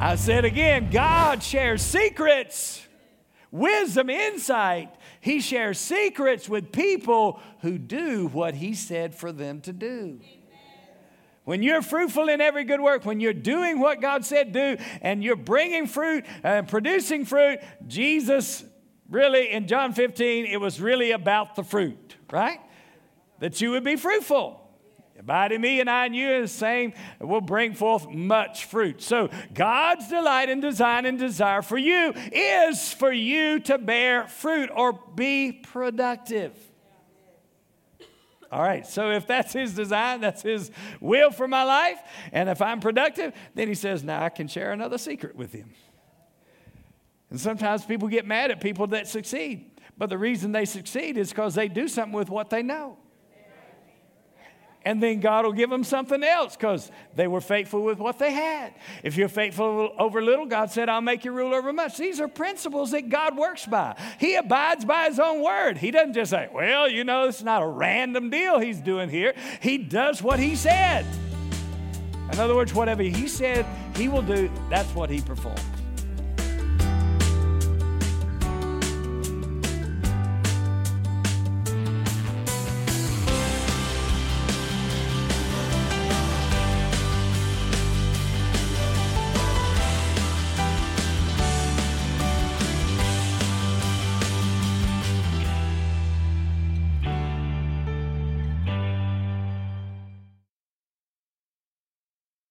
I said again, God shares secrets, wisdom, insight. He shares secrets with people who do what He said for them to do. When you're fruitful in every good work, when you're doing what God said do, and you're bringing fruit and producing fruit, Jesus really, in John 15, it was really about the fruit, right? That you would be fruitful. Abide in me and I in you is the same will bring forth much fruit. So God's delight and design and desire for you is for you to bear fruit or be productive. All right, so if that's his design, that's his will for my life, and if I'm productive, then he says, now I can share another secret with him. And sometimes people get mad at people that succeed, but the reason they succeed is because they do something with what they know and then God will give them something else because they were faithful with what they had. If you're faithful over little, God said, I'll make you rule over much. These are principles that God works by. He abides by His own word. He doesn't just say, Well, you know, it's not a random deal He's doing here. He does what He said. In other words, whatever He said He will do, that's what He performs.